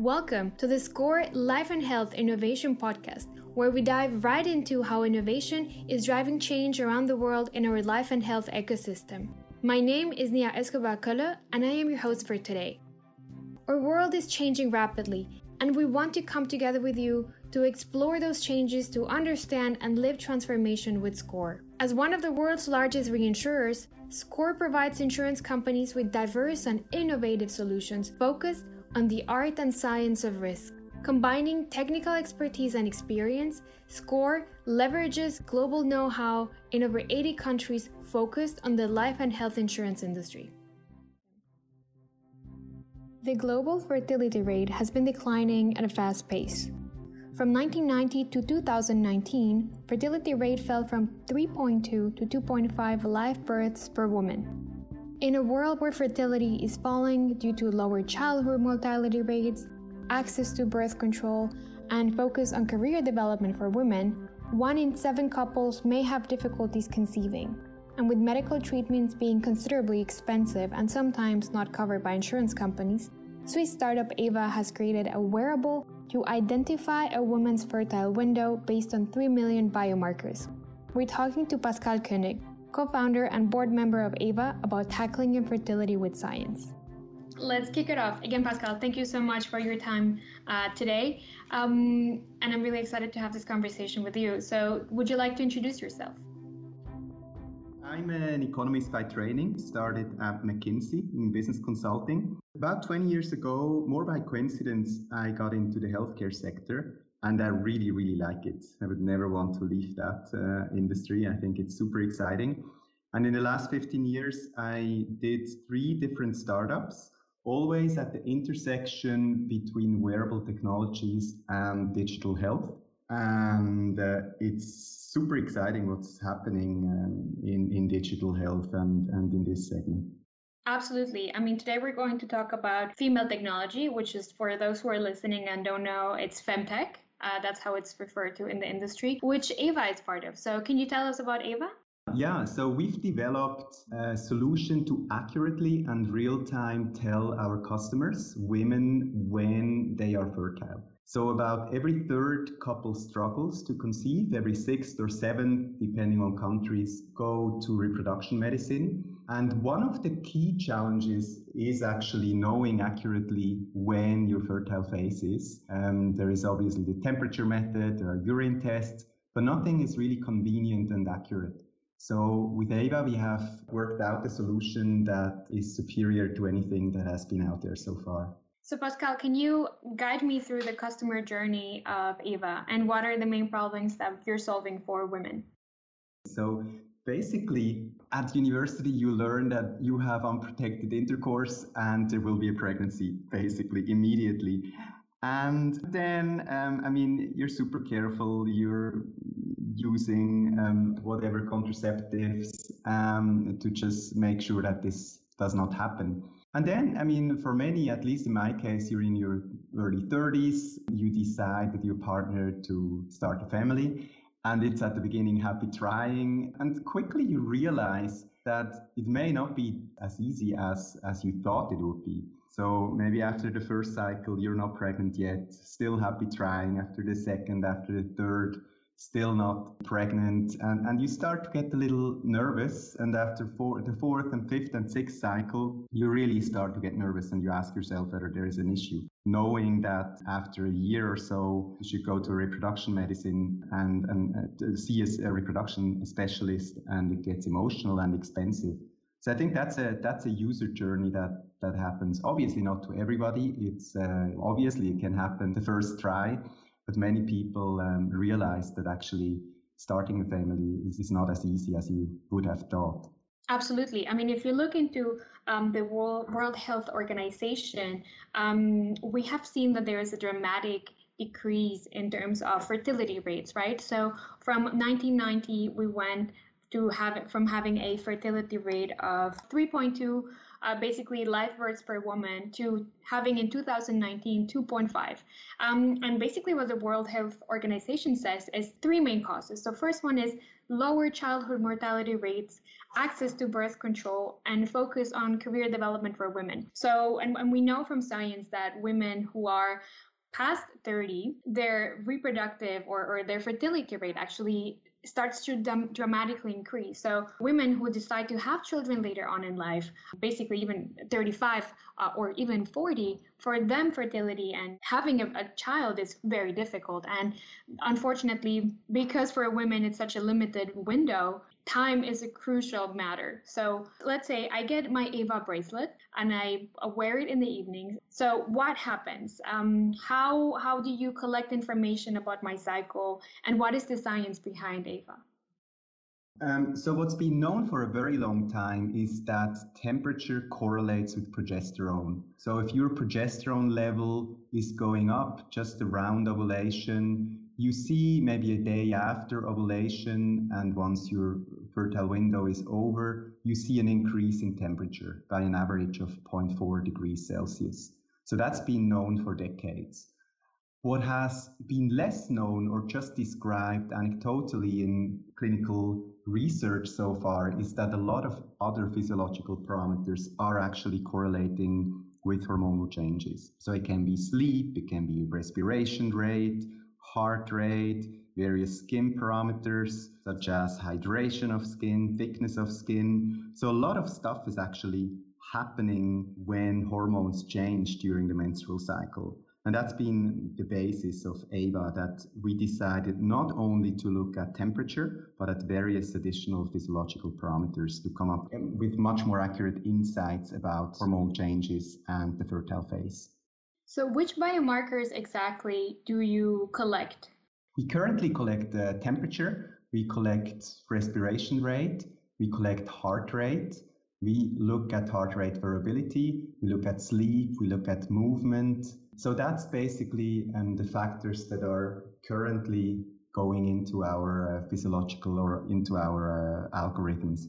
Welcome to the SCOR Life and Health Innovation Podcast, where we dive right into how innovation is driving change around the world in our life and health ecosystem. My name is Nia Escobar Kölle, and I am your host for today. Our world is changing rapidly, and we want to come together with you to explore those changes to understand and live transformation with SCOR. As one of the world's largest reinsurers, SCOR provides insurance companies with diverse and innovative solutions focused on the art and science of risk. Combining technical expertise and experience, SCOR leverages global know how in over 80 countries focused on the life and health insurance industry. The global fertility rate has been declining at a fast pace. From 1990 to 2019, fertility rate fell from 3.2 to 2.5 live births per woman. In a world where fertility is falling due to lower childhood mortality rates, access to birth control, and focus on career development for women, one in seven couples may have difficulties conceiving. And with medical treatments being considerably expensive and sometimes not covered by insurance companies, Swiss startup Ava has created a wearable to identify a woman's fertile window based on 3 million biomarkers. We're talking to Pascal Koenig, co founder and board member of AVA, about tackling infertility with science. Let's kick it off. Again, Pascal, thank you so much for your time uh, today. Um, and I'm really excited to have this conversation with you. So, would you like to introduce yourself? I'm an economist by training, started at McKinsey in business consulting. About 20 years ago, more by coincidence, I got into the healthcare sector and I really, really like it. I would never want to leave that uh, industry. I think it's super exciting. And in the last 15 years, I did three different startups, always at the intersection between wearable technologies and digital health. And uh, it's super exciting what's happening um, in, in digital health and, and in this segment. Absolutely. I mean, today we're going to talk about female technology, which is for those who are listening and don't know, it's femtech. Uh, that's how it's referred to in the industry, which Ava is part of. So, can you tell us about Ava? Yeah, so we've developed a solution to accurately and real time tell our customers, women, when they are fertile. So, about every third couple struggles to conceive, every sixth or seventh, depending on countries, go to reproduction medicine. And one of the key challenges is actually knowing accurately when your fertile phase is. Um, there is obviously the temperature method, there are urine tests, but nothing is really convenient and accurate. So with Ava, we have worked out a solution that is superior to anything that has been out there so far. So Pascal, can you guide me through the customer journey of Ava and what are the main problems that you're solving for women? So basically at university you learn that you have unprotected intercourse and there will be a pregnancy basically immediately. And then um, i mean you're super careful you're using um, whatever contraceptives um, to just make sure that this does not happen. And then i mean for many at least in my case you're in your early 30s you decide with your partner to start a family and it's at the beginning happy trying and quickly you realize that it may not be as easy as as you thought it would be. So maybe after the first cycle you're not pregnant yet still happy trying after the second after the third still not pregnant. And, and you start to get a little nervous. And after four, the fourth and fifth and sixth cycle you really start to get nervous and you ask yourself whether there is an issue. Knowing that after a year or so you should go to a reproduction medicine and, and uh, see a reproduction specialist and it gets emotional and expensive. So i think that's a that's a user journey that that happens. Obviously not to everybody. It's uh, obviously it can happen the first try but many people um, realize that actually starting a family is, is not as easy as you would have thought. Absolutely. I mean, if you look into um, the World, World Health Organization, um, we have seen that there is a dramatic decrease in terms of fertility rates, right? So from 1990, we went to have from having a fertility rate of 3.2 uh, basically live births per woman to having in 2019 2.5. Um, and basically, what the World Health Organization says is three main causes. So, first one is lower childhood mortality rates, access to birth control, and focus on career development for women. So, and, and we know from science that women who are past 30, their reproductive or, or their fertility rate actually starts to dramatically increase. So women who decide to have children later on in life, basically even 35 uh, or even 40, for them fertility and having a, a, child is very difficult. And unfortunately, because for women it's such a limited window, time is a crucial matter. So let's say I get my Ava bracelet and I wear it in the evenings. So what happens? Um, how how do you collect information about my cycle, and what is the science behind Ava? Um, so what's been known for a very long time is that temperature correlates with progesterone. So if your progesterone level is going up just around ovulation, you see maybe a day after ovulation and once your fertile window is over, you see an increase in temperature by an average of 0.4 degrees Celsius. So that's been known for decades. What has been less known or just described anecdotally in clinical research so far is that a lot of other physiological parameters are actually correlating with hormonal changes. So it can be sleep, it can be respiration rate, heart rate, various skin parameters such as hydration of skin, thickness of skin. So a lot of stuff is actually happening when hormones change during the menstrual cycle. And that's been the basis of AVA that we decided not only to look at temperature, but at various additional physiological parameters to come up with much more accurate insights about hormone changes and the fertile phase. So, which biomarkers exactly do you collect? We currently collect the temperature, we collect respiration rate, we collect heart rate, we look at heart rate variability, we look at sleep, we look at movement. So that's basically um, the factors that are currently going into our uh, physiological or into our uh, algorithms.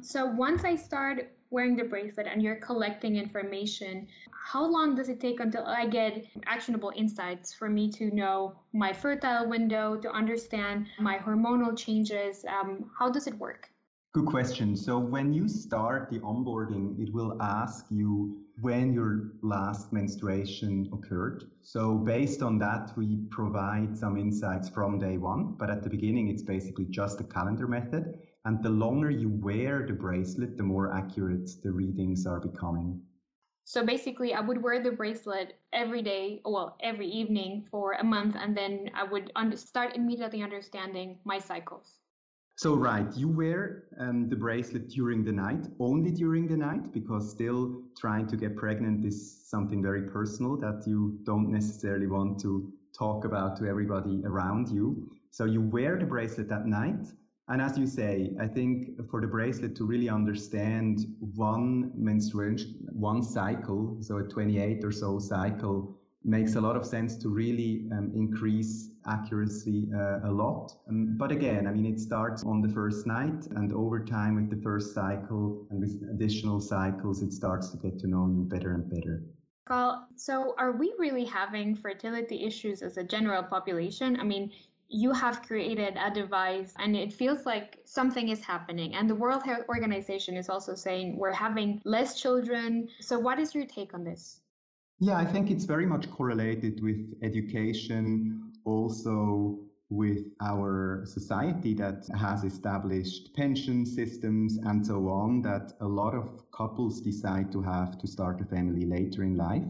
So once I start wearing the bracelet and you're collecting information, how long does it take until I get actionable insights for me to know my fertile window, to understand my hormonal changes? Um, how does it work? Good question. So when you start the onboarding, it will ask you when your last menstruation occurred. So based on that, we provide some insights from day one. But at the beginning, it's basically just a calendar method. And the longer you wear the bracelet, the more accurate the readings are becoming. So basically, I would wear the bracelet every day, well, every evening for a month, and then I would under- start immediately understanding my cycles. So, right, you wear um, the bracelet during the night, only during the night, because still trying to get pregnant is something very personal that you don't necessarily want to talk about to everybody around you. So, you wear the bracelet at night and as you say, I think for the bracelet to really understand one menstruation, one cycle, so a 28 or so cycle, makes a lot of sense to really um, increase accuracy uh, a lot. Um, but again, I mean, it starts on the first night, and over time with the first cycle and with additional cycles, it starts to get to know you better and better. Carl, so are we really having fertility issues as a general population? I mean, you have created a device and it feels like something is happening. And the World Health Organization is also saying we're having less children. So, what is your take on this? Yeah, I think it's very much correlated with education, also with our society that has established pension systems and so on, that a lot of couples decide to have to start a family later in life.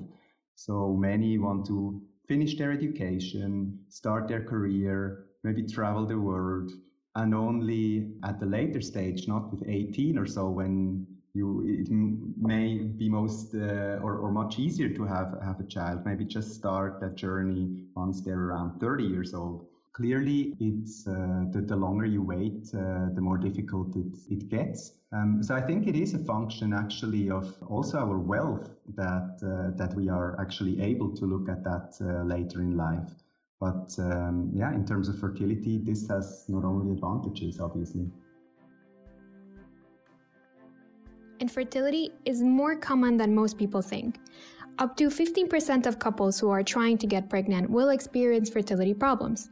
So many want to finish their education, start their career, maybe travel the world, and only at the later stage, not with 18 or so, when you it may be most uh, or, or much easier to have have a child. Maybe just start that journey once they're around 30 years old. Clearly, it's uh, the, the longer you wait, uh, the more difficult it, it gets. Um, so I think it is a function actually of also our wealth that uh, that we are actually able to look at that uh, later in life. But um, yeah, in terms of fertility, this has not only advantages, obviously. Infertility is more common than most people think. Up to 15% of couples who are trying to get pregnant will experience fertility problems.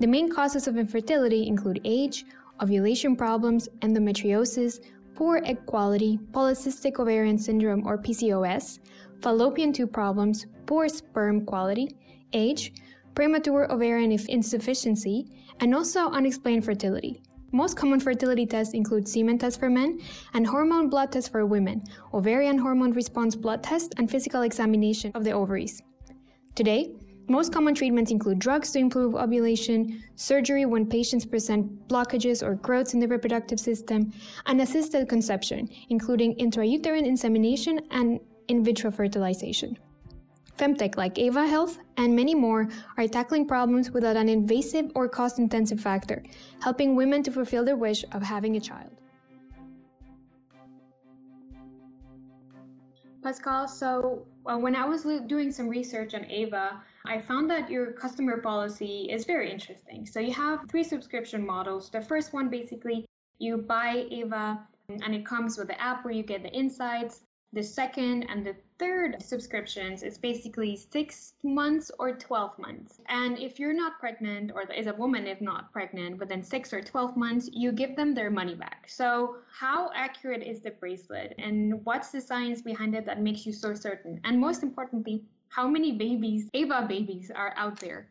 The main causes of infertility include age, ovulation problems, endometriosis, poor egg quality, polycystic ovarian syndrome or PCOS, fallopian tube problems, poor sperm quality, age, premature ovarian insufficiency, and also unexplained fertility. Most common fertility tests include semen tests for men and hormone blood tests for women, ovarian hormone response blood test, and physical examination of the ovaries. Today, most common treatments include drugs to improve ovulation, surgery when patients present blockages or growths in the reproductive system, and assisted conception, including intrauterine insemination and in vitro fertilization. Femtech like Ava Health and many more are tackling problems without an invasive or cost intensive factor, helping women to fulfill their wish of having a child. Pascal, so uh, when I was doing some research on Ava, I found that your customer policy is very interesting. So you have three subscription models. The first one basically you buy Ava and it comes with the app where you get the insights. The second and the third subscriptions is basically six months or 12 months. And if you're not pregnant, or is a woman if not pregnant within six or 12 months, you give them their money back. So, how accurate is the bracelet? And what's the science behind it that makes you so certain? And most importantly, how many babies, Ava babies, are out there?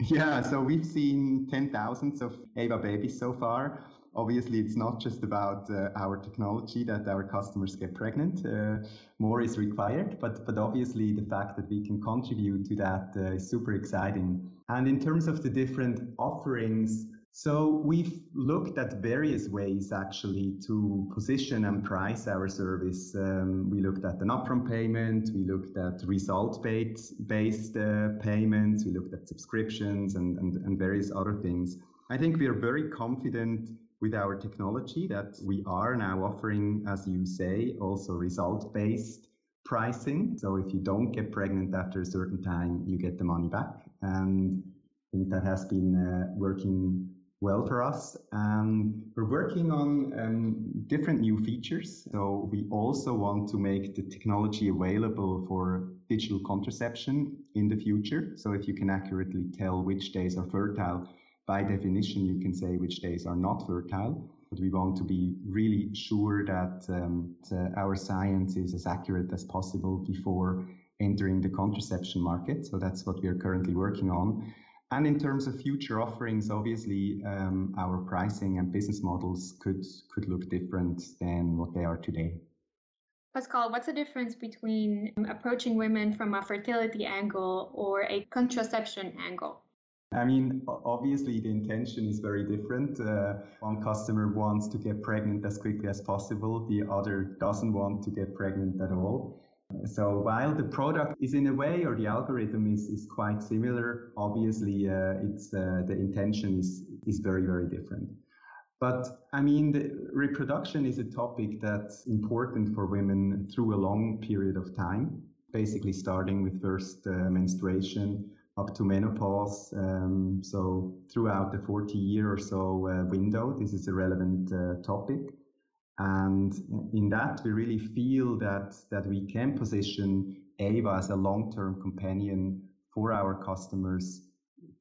Yeah, so we've seen 10,000 of Ava babies so far obviously it's not just about uh, our technology that our customers get pregnant uh, more is required but but obviously the fact that we can contribute to that uh, is super exciting and in terms of the different offerings so we've looked at various ways actually to position and price our service. Um, we looked at an upfront payment, we looked at result-based based, uh, payments, we looked at subscriptions and, and, and various other things. I think we are very confident with our technology that we are now offering, as you say, also result based pricing. So if you don't get pregnant after a certain time, you get the money back. And I think that has been uh, working well for us. Um, we're working on um, different new features. So we also want to make the technology available for digital contraception in the future. So if you can accurately tell which days are fertile, by definition, you can say which days are not fertile. But we want to be really sure that um, our science is as accurate as possible before entering the contraception market. So that's what we are currently working on. And in terms of future offerings, obviously, um, our pricing and business models could could look different than what they are today. Pascal, what's the difference between approaching women from a fertility angle or a contraception angle? I mean, obviously the intention is very different. Uh, one customer wants to get pregnant as quickly as possible. The other doesn't want to get pregnant at all. So while the product is in a way, or the algorithm is, is quite similar, obviously uh, it's uh, the intention is is very very different. But I mean, reproduction is a topic that's important for women through a long period of time. Basically, starting with first uh, menstruation up to menopause. Um, so throughout the 40 year or so uh, window, this is a relevant uh, topic. And in that, we really feel that, that we can position Ava as a long-term companion for our customers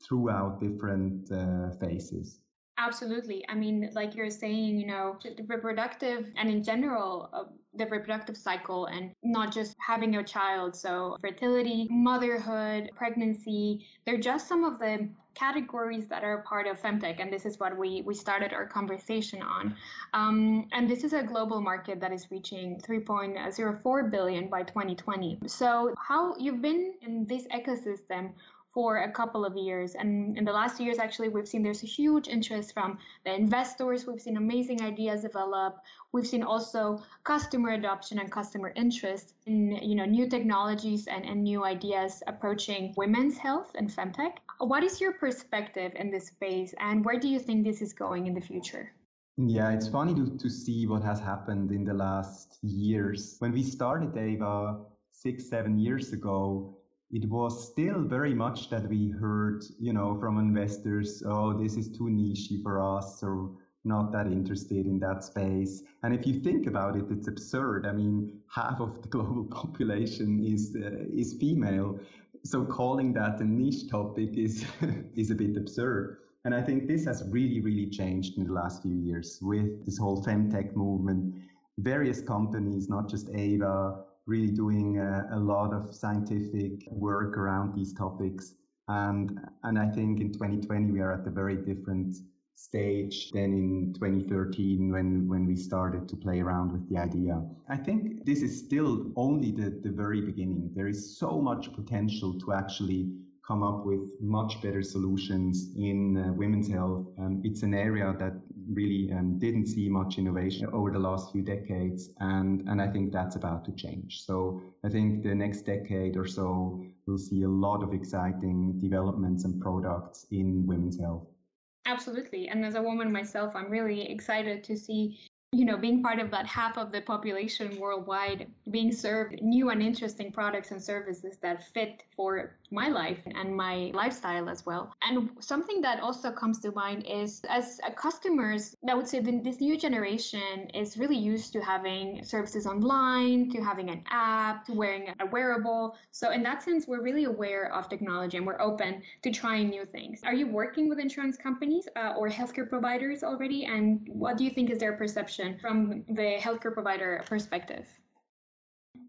throughout different uh, phases. Absolutely. I mean, like you're saying, you know, reproductive and in general, uh, the reproductive cycle and not just having a child. So, fertility, motherhood, pregnancy, they're just some of the categories that are part of femtech and this is what we we started our conversation on um, and this is a global market that is reaching 3.04 billion by 2020 so how you've been in this ecosystem for a couple of years. And in the last years, actually, we've seen there's a huge interest from the investors. We've seen amazing ideas develop. We've seen also customer adoption and customer interest in you know new technologies and, and new ideas approaching women's health and femtech. What is your perspective in this space, and where do you think this is going in the future? Yeah, it's funny to, to see what has happened in the last years. When we started Ava six, seven years ago, it was still very much that we heard, you know, from investors, oh, this is too niche for us, or not that interested in that space. And if you think about it, it's absurd. I mean, half of the global population is uh, is female, so calling that a niche topic is is a bit absurd. And I think this has really, really changed in the last few years with this whole femtech movement. Various companies, not just Ava, really doing a, a lot of scientific work around these topics. And and I think in 2020 we are at a very different stage than in 2013 when, when we started to play around with the idea. I think this is still only the, the very beginning. There is so much potential to actually come up with much better solutions in uh, women's health. Um, it's an area that really um, didn't see much innovation over the last few decades, and, and I think that's about to change. So I think the next decade or so, we'll see a lot of exciting developments and products in women's health. Absolutely. And as a woman myself, I'm really excited to see you know, being part of that half of the population worldwide, being served new and interesting products and services that fit for my life and my lifestyle as well. And something that also comes to mind is as customers, I would say this new generation is really used to having services online, to having an app, to wearing a wearable. So, in that sense, we're really aware of technology and we're open to trying new things. Are you working with insurance companies uh, or healthcare providers already? And what do you think is their perception? From the healthcare provider perspective?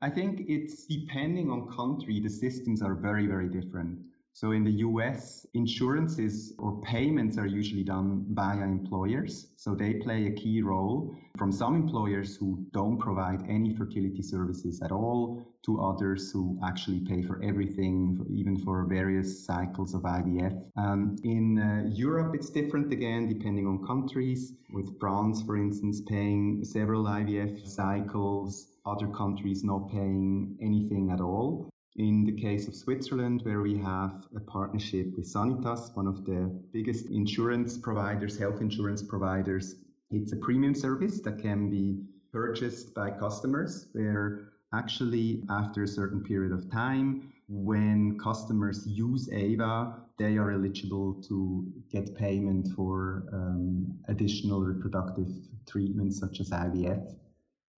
I think it's depending on country, the systems are very, very different. So in the US, insurances or payments are usually done via employers. So they play a key role from some employers who don't provide any fertility services at all to others who actually pay for everything, even for various cycles of IVF. Um, in uh, Europe, it's different again, depending on countries, with France, for instance, paying several IVF cycles, other countries not paying anything at all. In the case of Switzerland, where we have a partnership with Sanitas, one of the biggest insurance providers, health insurance providers, it's a premium service that can be purchased by customers where actually after a certain period of time, when customers use Ava, they are eligible to get payment for um, additional reproductive treatments such as IVF.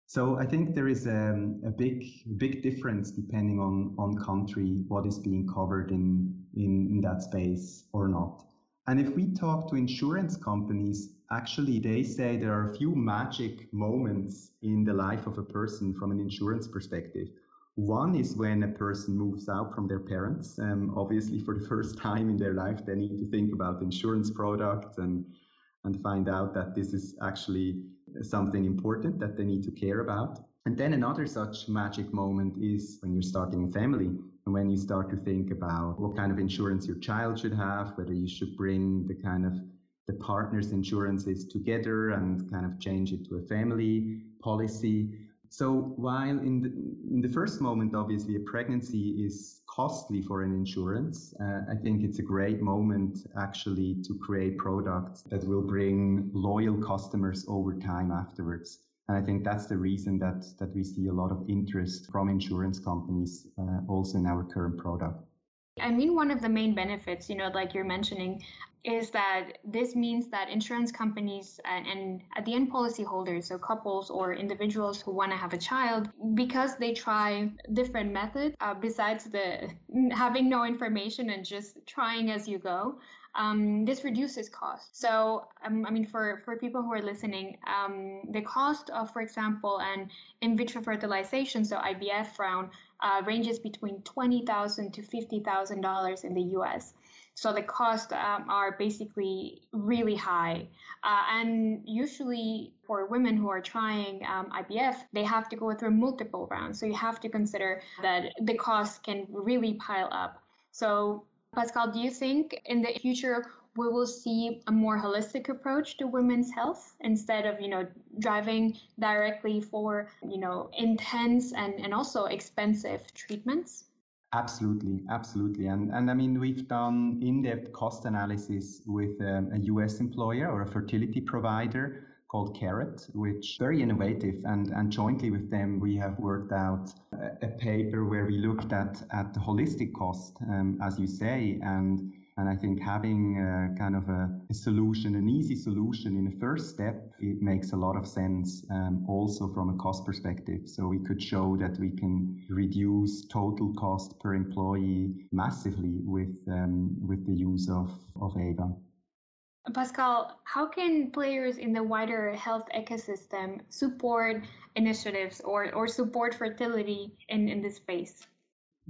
So I think there is a, um, a big big difference depending on on country what is being covered in, in in that space or not. And if we talk to insurance companies, actually they say there are a few magic moments in the life of a person from an insurance perspective. One is when a person moves out from their parents. Um, obviously, for the first time in their life, they need to think about insurance products and and find out that this is actually something important that they need to care about. And then another such magic moment is when you're starting a family and when you start to think about what kind of insurance your child should have, whether you should bring the kind of the partner's insurances together and kind of change it to a family policy. So while in the, in the first moment, obviously a pregnancy is costly for an insurance, uh, I think it's a great moment actually to create products that will bring loyal customers over time afterwards. And I think that's the reason that, that we see a lot of interest from insurance companies uh, also in our current product. I mean, one of the main benefits, you know, like you're mentioning, is that this means that insurance companies and, and at the end policyholders, so couples or individuals who want to have a child, because they try different methods uh, besides the having no information and just trying as you go. Um, this reduces cost. So, um, I mean, for, for people who are listening, um, the cost of, for example, an in vitro fertilization, so IVF round, uh, ranges between 20,000 to $50,000 in the US. So the costs um, are basically really high. Uh, and usually for women who are trying um, they have to go through multiple rounds. So you have to consider that the costs can really pile up. So Pascal, do you think in the future we will see a more holistic approach to women's health instead of, you know, driving directly for, you know, intense and, and also expensive treatments? Absolutely, absolutely. And, and I mean, we've done in depth cost analysis with um, a US employer or a fertility provider called Carrot, which very innovative. And, and jointly with them, we have worked out a, a paper where we looked at, at the holistic cost, um, as you say, and And I think having a, kind of a, a, solution, an easy solution in the first step, it makes a lot of sense um, also from a cost perspective. So we could show that we can reduce total cost per employee massively with, um, with the use of, of Ava. Pascal, how can players in the wider health ecosystem support initiatives or, or support fertility in, in this space?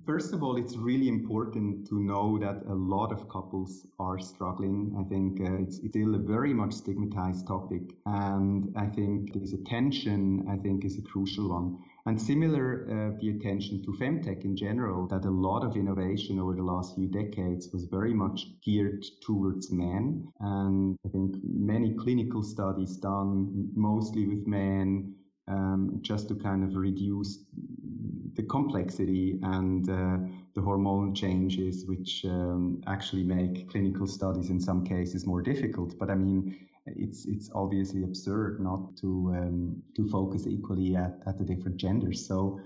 First of all, it's really important to know that a lot of couples are struggling. I think uh, it's still a very much stigmatized topic. And I think this attention, I think, is a crucial one. And similar, uh, the attention to femtech in general, that a lot of innovation over the last few decades was very much geared towards men. And I think many clinical studies done mostly with men, um, just to kind of reduce the complexity and uh, the hormone changes, which um, actually make clinical studies in some cases more difficult. But I mean, it's it's obviously absurd not to um, to focus equally at, at the different genders. So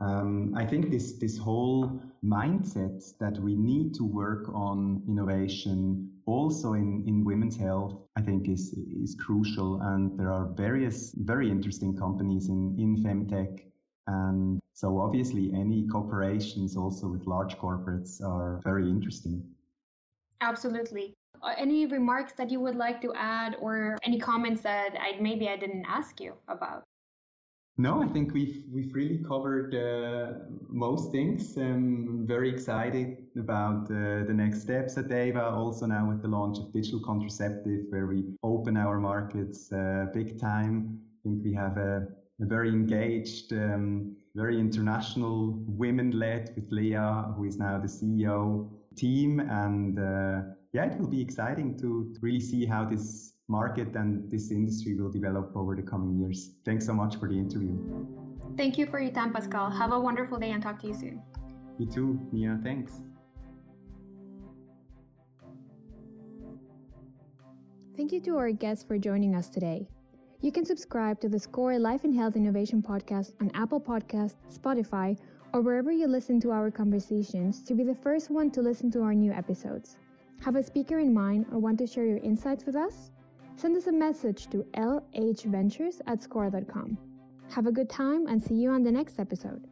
um, I think this this whole mindset that we need to work on innovation also in, in women's health, I think is is crucial. And there are various very interesting companies in in femtech and so obviously any cooperations also with large corporates are very interesting. Absolutely. Uh, any remarks that you would like to add or any comments that I maybe I didn't ask you about? No, I think we've we've really covered uh, most things. I'm very excited about uh, the next steps at Ava. Also now with the launch of digital contraceptive, where we open our markets uh, big time. I think we have a a very engaged, um, very international, women-led with Lea, who is now the CEO team. And uh, yeah, it will be exciting to, to really see how this market and this industry will develop over the coming years. Thanks so much for the interview. Thank you for your time, Pascal. Have a wonderful day and talk to you soon. You too, Mia. Thanks. Thank you to our guests for joining us today. You can subscribe to the SCOR Life and Health Innovation podcast on Apple Podcasts, Spotify, or wherever you listen to our conversations to be the first one to listen to our new episodes. Have a speaker in mind or want to share your insights with us? Send us a message to lhventures at scor.com. Have a good time and see you on the next episode.